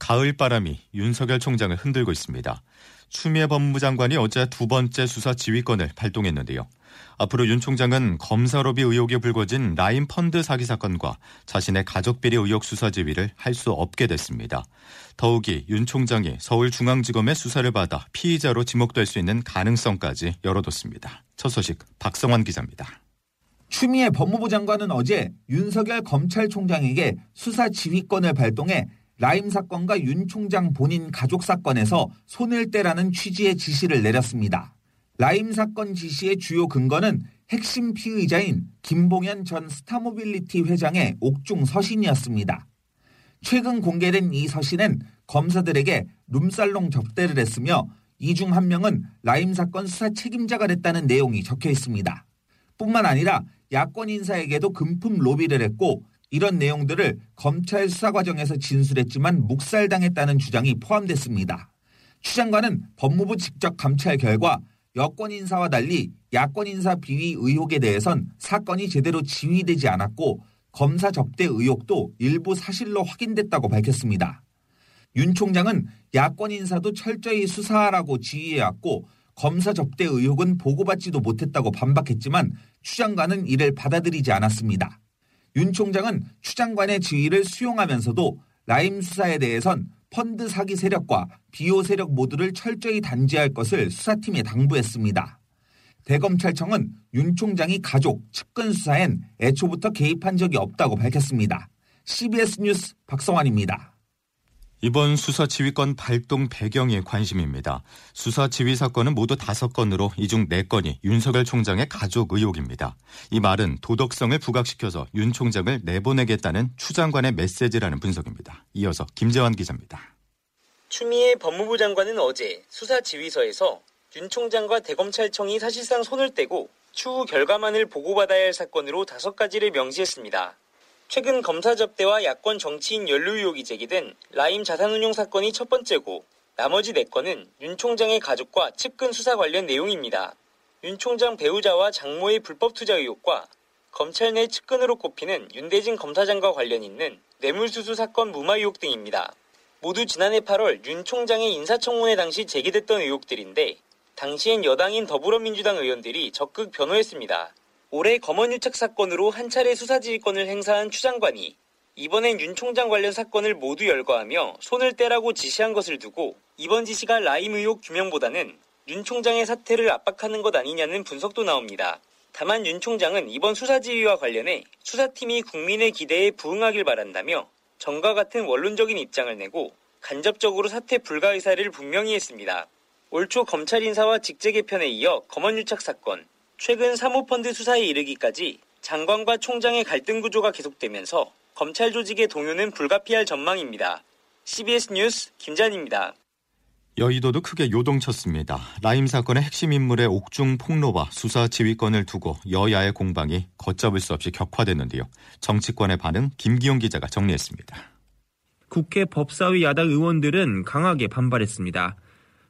가을 바람이 윤석열 총장을 흔들고 있습니다. 추미애 법무부 장관이 어제 두 번째 수사 지휘권을 발동했는데요. 앞으로 윤 총장은 검사 로비 의혹에 불거진 라인 펀드 사기 사건과 자신의 가족 비리 의혹 수사 지휘를 할 수 없게 됐습니다. 더욱이 윤 총장이 서울중앙지검의 수사를 받아 피의자로 지목될 수 있는 가능성까지 열어뒀습니다. 첫 소식 박성환 기자입니다. 추미애 법무부 장관은 어제 윤석열 검찰총장에게 수사 지휘권을 발동해 라임 사건과 윤 총장 본인 가족 사건에서 손을 떼라는 취지의 지시를 내렸습니다. 라임 사건 지시의 주요 근거는 핵심 피의자인 김봉현 전 스타모빌리티 회장의 옥중 서신이었습니다. 최근 공개된 이 서신은 검사들에게 룸살롱 접대를 했으며 이 중 한 명은 라임 사건 수사 책임자가 됐다는 내용이 적혀 있습니다. 뿐만 아니라 야권 인사에게도 금품 로비를 했고 이런 내용들을 검찰 수사 과정에서 진술했지만 묵살당했다는 주장이 포함됐습니다. 추 장관은 법무부 직접 감찰 결과 여권 인사와 달리 야권 인사 비위 의혹에 대해선 사건이 제대로 지휘되지 않았고 검사 접대 의혹도 일부 사실로 확인됐다고 밝혔습니다. 윤 총장은 야권 인사도 철저히 수사하라고 지휘해왔고 검사 접대 의혹은 보고받지도 못했다고 반박했지만 추 장관은 이를 받아들이지 않았습니다. 윤 총장은 추 장관의 지휘를 수용하면서도 라임 수사에 대해선 펀드 사기 세력과 비호 세력 모두를 철저히 단죄할 것을 수사팀에 당부했습니다. 대검찰청은 윤 총장이 가족, 측근 수사엔 애초부터 개입한 적이 없다고 밝혔습니다. CBS 뉴스 박성환입니다. 이번 수사 지휘권 발동 배경이 관심입니다. 수사 지휘 사건은 모두 다섯 건으로 이중네 건이 윤석열 총장의 가족 의혹입니다. 이 말은 도덕성을 부각시켜서 윤 총장을 내보내겠다는 추 장관의 메시지라는 분석입니다. 이어서 김재환 기자입니다. 추미애 법무부 장관은 어제 수사 지휘서에서 윤 총장과 대검찰청이 사실상 손을 떼고 추후 결과만을 보고받아야 할 사건으로 다섯 가지를 명시했습니다. 최근 검사 접대와 야권 정치인 연루 의혹이 제기된 라임 자산운용 사건이 첫 번째고 나머지 4건은 윤 총장의 가족과 측근 수사 관련 내용입니다. 윤 총장 배우자와 장모의 불법 투자 의혹과 검찰 내 측근으로 꼽히는 윤대진 검사장과 관련 있는 뇌물수수 사건 무마 의혹 등입니다. 모두 지난해 8월 윤 총장의 인사청문회 당시 제기됐던 의혹들인데 당시엔 여당인 더불어민주당 의원들이 적극 변호했습니다. 올해 검언 유착 사건으로 한 차례 수사지휘권을 행사한 추 장관이 이번엔 윤 총장 관련 사건을 모두 열거하며 손을 떼라고 지시한 것을 두고 이번 지시가 라임 의혹 규명보다는 윤 총장의 사퇴를 압박하는 것 아니냐는 분석도 나옵니다. 다만 윤 총장은 이번 수사지휘와 관련해 수사팀이 국민의 기대에 부응하길 바란다며 전과 같은 원론적인 입장을 내고 간접적으로 사퇴 불가 의사를 분명히 했습니다. 올 초 검찰 인사와 직제 개편에 이어 검언유착 사건, 최근 사모펀드 수사에 이르기까지 장관과 총장의 갈등 구조가 계속되면서 검찰 조직의 동요는 불가피할 전망입니다. CBS 뉴스 김잔입니다. 여의도도 크게 요동쳤습니다. 라임 사건의 핵심 인물의 옥중 폭로와 수사 지휘권을 두고 여야의 공방이 걷잡을 수 없이 격화됐는데요. 정치권의 반응 김기용 기자가 정리했습니다. 국회 법사위 야당 의원들은 강하게 반발했습니다.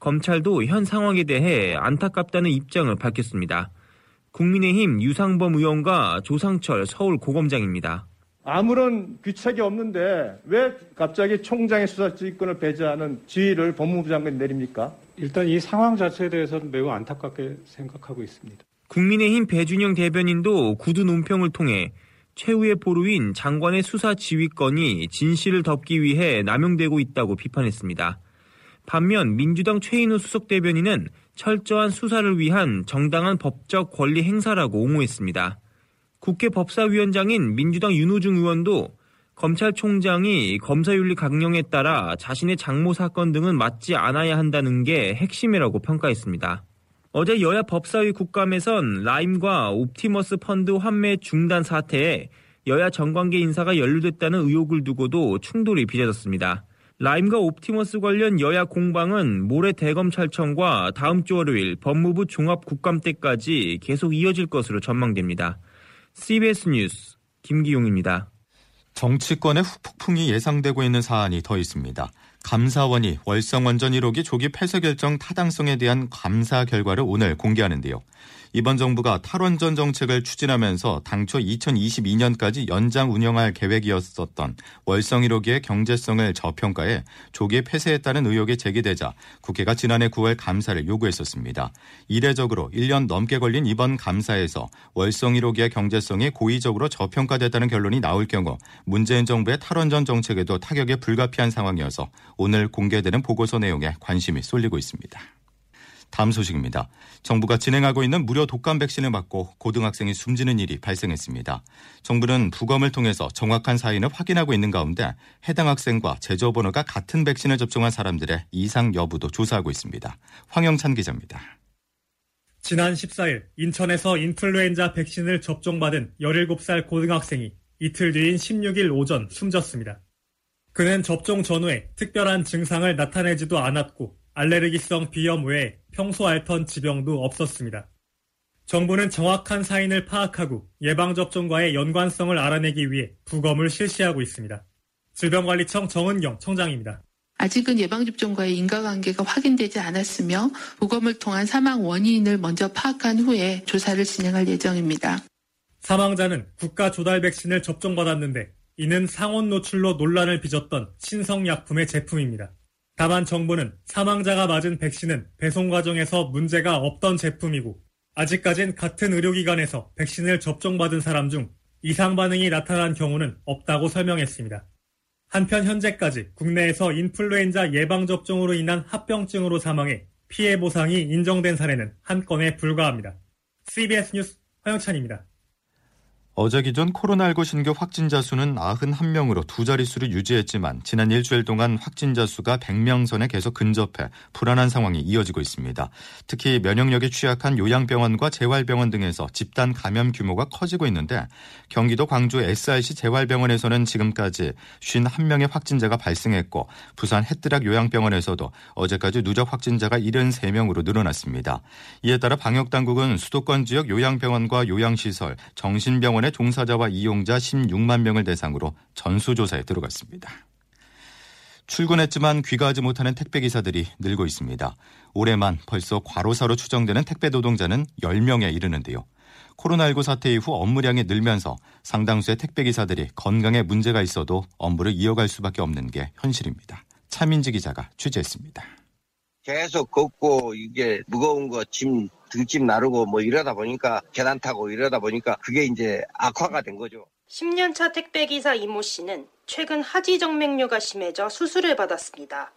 검찰도 현 상황에 대해 안타깝다는 입장을 밝혔습니다. 국민의힘 유상범 의원과 조상철 서울 고검장입니다. 아무런 귀책이 없는데 왜 갑자기 총장의 수사 지휘권을 배제하는 지휘를 법무부 장관이 내립니까? 일단 이 상황 자체에 대해서는 매우 안타깝게 생각하고 있습니다. 국민의힘 배준영 대변인도 구두 논평을 통해 최후의 보루인 장관의 수사 지휘권이 진실을 덮기 위해 남용되고 있다고 비판했습니다. 반면 민주당 최인호 수석 대변인은 철저한 수사를 위한 정당한 법적 권리 행사라고 옹호했습니다. 국회 법사위원장인 민주당 윤호중 의원도 검찰총장이 검사윤리 강령에 따라 자신의 장모 사건 등은 맡지 않아야 한다는 게 핵심이라고 평가했습니다. 어제 여야 법사위 국감에선 라임과 옵티머스 펀드 환매 중단 사태에 여야 정관계 인사가 연루됐다는 의혹을 두고도 충돌이 빚어졌습니다. 라임과 옵티머스 관련 여야 공방은 모레 대검찰청과 다음 주 월요일 법무부 종합국감 때까지 계속 이어질 것으로 전망됩니다. CBS 뉴스 김기용입니다. 정치권의 후폭풍이 예상되고 있는 사안이 더 있습니다. 감사원이 월성원전 1호기 조기 폐쇄 결정 타당성에 대한 감사 결과를 오늘 공개하는데요. 이번 정부가 탈원전 정책을 추진하면서 당초 2022년까지 연장 운영할 계획이었었던 월성 1호기의 경제성을 저평가해 조기 폐쇄했다는 의혹이 제기되자 국회가 지난해 9월 감사를 요구했었습니다. 이례적으로 1년 넘게 걸린 이번 감사에서 월성 1호기의 경제성이 고의적으로 저평가됐다는 결론이 나올 경우 문재인 정부의 탈원전 정책에도 타격이 불가피한 상황이어서 오늘 공개되는 보고서 내용에 관심이 쏠리고 있습니다. 다음 소식입니다. 정부가 진행하고 있는 무료 독감 백신을 맞고 고등학생이 숨지는 일이 발생했습니다. 정부는 부검을 통해서 정확한 사인을 확인하고 있는 가운데 해당 학생과 제조 번호가 같은 백신을 접종한 사람들의 이상 여부도 조사하고 있습니다. 황영찬 기자입니다. 지난 14일 인천에서 인플루엔자 백신을 접종받은 17살 고등학생이 이틀 뒤인 16일 오전 숨졌습니다. 그는 접종 전후에 특별한 증상을 나타내지도 않았고 알레르기성 비염 외에 평소 앓던 지병도 없었습니다. 정부는 정확한 사인을 파악하고 예방접종과의 연관성을 알아내기 위해 부검을 실시하고 있습니다. 질병관리청 정은경 청장입니다. 아직은 예방접종과의 인과관계가 확인되지 않았으며 부검을 통한 사망 원인을 먼저 파악한 후에 조사를 진행할 예정입니다. 사망자는 국가 조달 백신을 접종받았는데 이는 상온 노출로 논란을 빚었던 신성약품의 제품입니다. 다만 정부는 사망자가 맞은 백신은 배송 과정에서 문제가 없던 제품이고 아직까진 같은 의료기관에서 백신을 접종받은 사람 중 이상 반응이 나타난 경우는 없다고 설명했습니다. 한편 현재까지 국내에서 인플루엔자 예방접종으로 인한 합병증으로 사망해 피해 보상이 인정된 사례는 한 건에 불과합니다. CBS 뉴스 화영찬입니다. 어제 기존 코로나19 신규 확진자 수는 91명으로 두 자릿수를 유지했지만 지난 일주일 동안 확진자 수가 100명 선에 계속 근접해 불안한 상황이 이어지고 있습니다. 특히 면역력이 취약한 요양병원과 재활병원 등에서 집단 감염 규모가 커지고 있는데 경기도 광주 SRC 재활병원에서는 지금까지 51명의 확진자가 발생했고 부산 해뜨락 요양병원에서도 어제까지 누적 확진자가 73명으로 늘어났습니다. 이에 따라 방역당국은 수도권 지역 요양병원과 요양시설, 정신병원 병원의 종사자와 이용자 16만 명을 대상으로 전수조사에 들어갔습니다. 출근했지만 귀가하지 못하는 택배기사들이 늘고 있습니다. 올해만 벌써 과로사로 추정되는 택배 노동자는 10명에 이르는데요. 코로나19 사태 이후 업무량이 늘면서 상당수의 택배기사들이 건강에 문제가 있어도 업무를 이어갈 수밖에 없는 게 현실입니다. 차민지 기자가 취재했습니다. 계속 걷고 이게 무거운 거 짐 등짐 나르고 뭐 이러다 보니까 계단 타고 이러다 보니까 그게 이제 악화가 된 거죠. 10년차 택배기사 이모 씨는 최근 하지 정맥류가 심해져 수술을 받았습니다.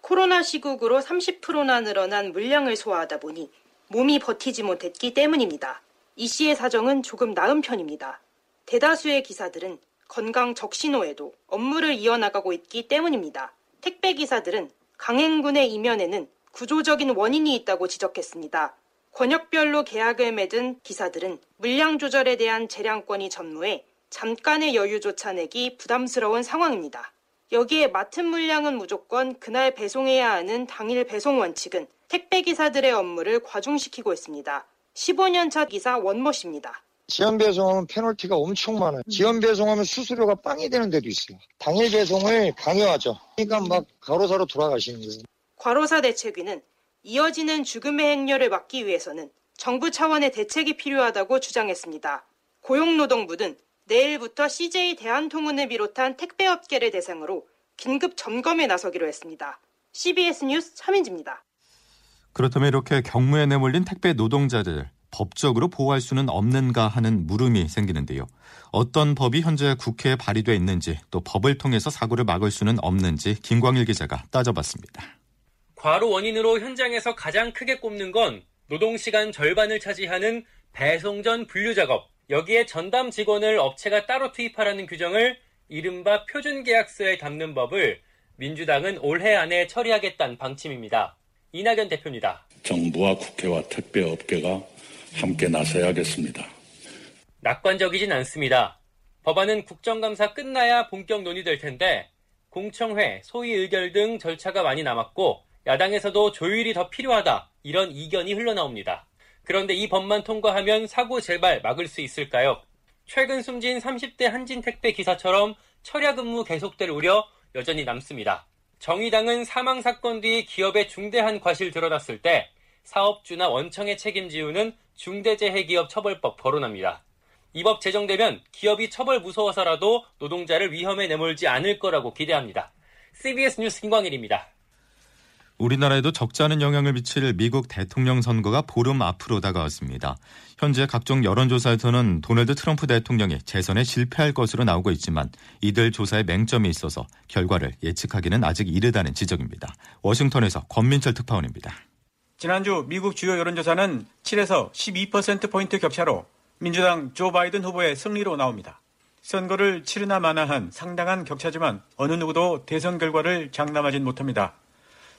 코로나 시국으로 30%나 늘어난 물량을 소화하다 보니 몸이 버티지 못했기 때문입니다. 이 씨의 사정은 조금 나은 편입니다. 대다수의 기사들은 건강 적신호에도 업무를 이어나가고 있기 때문입니다. 택배 기사들은 강행군의 이면에는 구조적인 원인이 있다고 지적했습니다. 권역별로 계약을 맺은 기사들은 물량 조절에 대한 재량권이 전무해 잠깐의 여유조차 내기 부담스러운 상황입니다. 여기에 맡은 물량은 무조건 그날 배송해야 하는 당일 배송 원칙은 택배 기사들의 업무를 과중시키고 있습니다. 15년 차 기사 원모 씨입니다. 지연 배송하면 페널티가 엄청 많아요. 지연 배송하면 수수료가 빵이 되는 데도 있어요. 당일 배송을 강요하죠. 그러니까 막 과로사로 돌아가시는 거예요. 과로사 대책위는 이어지는 죽음의 행렬을 막기 위해서는 정부 차원의 대책이 필요하다고 주장했습니다. 고용노동부는 내일부터 CJ 대한통운을 비롯한 택배업계를 대상으로 긴급 점검에 나서기로 했습니다. CBS 뉴스 차민지입니다. 그렇다면 이렇게 경무에 내몰린 택배 노동자들 법적으로 보호할 수는 없는가 하는 물음이 생기는데요. 어떤 법이 현재 국회에 발의돼 있는지 또 법을 통해서 사고를 막을 수는 없는지 김광일 기자가 따져봤습니다. 과로 원인으로 현장에서 가장 크게 꼽는 건 노동시간 절반을 차지하는 배송 전 분류 작업. 여기에 전담 직원을 업체가 따로 투입하라는 규정을 이른바 표준계약서에 담는 법을 민주당은 올해 안에 처리하겠다는 방침입니다. 이낙연 대표입니다. 정부와 국회와 택배업계가 함께 나서야겠습니다. 낙관적이진 않습니다. 법안은 국정감사 끝나야 본격 논의될 텐데 공청회, 소위 의결 등 절차가 많이 남았고 야당에서도 조율이 더 필요하다 이런 이견이 흘러나옵니다. 그런데 이 법만 통과하면 사고 재발 막을 수 있을까요? 최근 숨진 30대 한진 택배 기사처럼 철야 근무 계속될 우려 여전히 남습니다. 정의당은 사망 사건 뒤 기업의 중대한 과실 드러났을 때 사업주나 원청의 책임 지우는 중대재해기업 처벌법 거론합니다. 이 법 제정되면 기업이 처벌 무서워서라도 노동자를 위험에 내몰지 않을 거라고 기대합니다. CBS 뉴스 김광일입니다. 우리나라에도 적지 않은 영향을 미칠 미국 대통령 선거가 보름 앞으로 다가왔습니다. 현재 각종 여론조사에서는 도널드 트럼프 대통령이 재선에 실패할 것으로 나오고 있지만 이들 조사에 맹점이 있어서 결과를 예측하기는 아직 이르다는 지적입니다. 워싱턴에서 권민철 특파원입니다. 지난주 미국 주요 여론조사는 7에서 12%포인트 격차로 민주당 조 바이든 후보의 승리로 나옵니다. 선거를 치르나 마나 한 상당한 격차지만 어느 누구도 대선 결과를 장담하진 못합니다.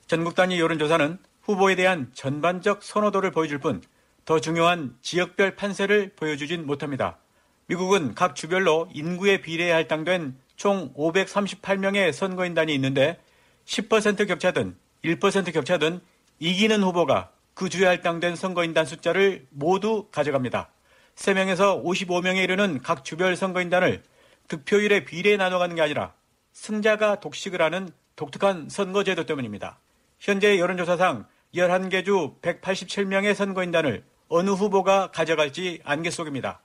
전국 단위 여론조사는 후보에 대한 전반적 선호도를 보여줄 뿐 더 중요한 지역별 판세를 보여주진 못합니다. 미국은 각 주별로 인구에 비례해 할당된 총 538명의 선거인단이 있는데 10% 격차든 1% 격차든 이기는 후보가 그 주에 할당된 선거인단 숫자를 모두 가져갑니다. 3명에서 55명에 이르는 각 주별 선거인단을 득표율의 비례에 나눠가는 게 아니라 승자가 독식을 하는 독특한 선거제도 때문입니다. 현재 여론조사상 11개 주 187명의 선거인단을 어느 후보가 가져갈지 안개 속입니다.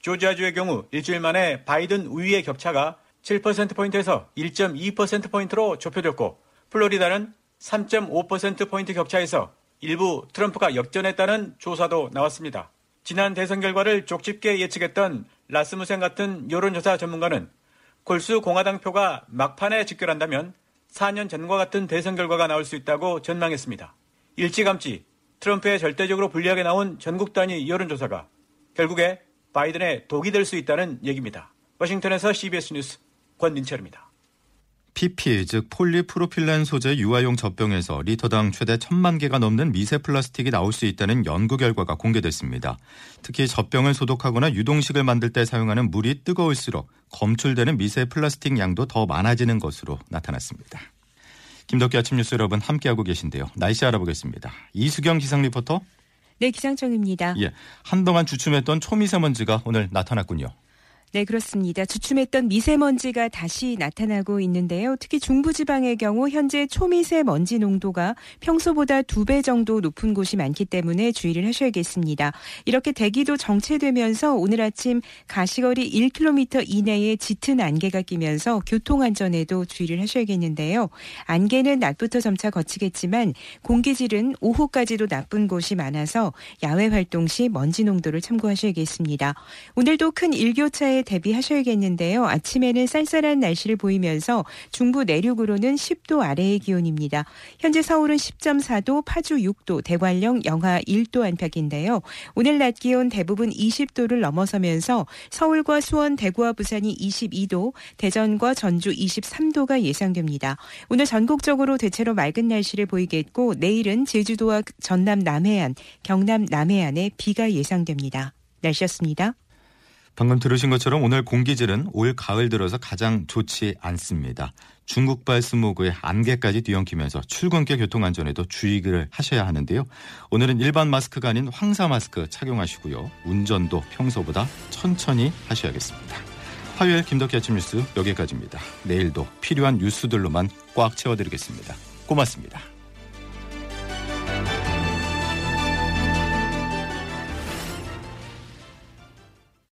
조지아주의 경우 일주일 만에 바이든 우위의 격차가 7%포인트에서 1.2%포인트로 좁혀졌고 플로리다는 3.5%포인트 격차에서 일부 트럼프가 역전했다는 조사도 나왔습니다. 지난 대선 결과를 족집게 예측했던 라스무센 같은 여론조사 전문가는 골수 공화당 표가 막판에 직결한다면 4년 전과 같은 대선 결과가 나올 수 있다고 전망했습니다. 일찌감치 트럼프에 절대적으로 불리하게 나온 전국 단위 여론조사가 결국에 바이든의 독이 될 수 있다는 얘기입니다. 워싱턴에서 CBS 뉴스 권민철입니다. PP, 즉 폴리프로필렌 소재 유아용 젖병에서 리터당 최대 천만 개가 넘는 미세 플라스틱이 나올 수 있다는 연구 결과가 공개됐습니다. 특히 젖병을 소독하거나 유동식을 만들 때 사용하는 물이 뜨거울수록 검출되는 미세 플라스틱 양도 더 많아지는 것으로 나타났습니다. 김덕기 아침 뉴스 여러분 함께하고 계신데요. 날씨 알아보겠습니다. 이수경 기상 리포터. 네, 기상청입니다. 예, 한동안 주춤했던 초미세먼지가 오늘 나타났군요. 네, 그렇습니다. 주춤했던 미세먼지가 다시 나타나고 있는데요. 특히 중부지방의 경우 현재 초미세먼지 농도가 평소보다 두 배 정도 높은 곳이 많기 때문에 주의를 하셔야겠습니다. 이렇게 대기도 정체되면서 오늘 아침 가시거리 1km 이내에 짙은 안개가 끼면서 교통안전에도 주의를 하셔야겠는데요. 안개는 낮부터 점차 거치겠지만 공기질은 오후까지도 나쁜 곳이 많아서 야외 활동 시 먼지 농도를 참고하셔야겠습니다. 오늘도 큰 일교차에 대비하셔야겠는데요. 아침에는 쌀쌀한 날씨를 보이면서 중부 내륙으로는 10도 아래의 기온입니다. 현재 서울은 10.4도, 파주 6도, 대관령 영하 1도 안팎인데요. 오늘 낮 기온 대부분 20도를 넘어서면서 서울과 수원, 대구와 부산이 22도, 대전과 전주 23도가 예상됩니다. 오늘 전국적으로 대체로 맑은 날씨를 보이겠고 내일은 제주도와 전남 남해안, 경남 남해안에 비가 예상됩니다. 날씨였습니다. 방금 들으신 것처럼 오늘 공기질은 올 가을 들어서 가장 좋지 않습니다. 중국발 스모그에 안개까지 뒤엉키면서 출근길 교통안전에도 주의를 하셔야 하는데요. 오늘은 일반 마스크가 아닌 황사 마스크 착용하시고요. 운전도 평소보다 천천히 하셔야겠습니다. 화요일 김덕기 아침 뉴스 여기까지입니다. 내일도 필요한 뉴스들로만 꽉 채워드리겠습니다. 고맙습니다.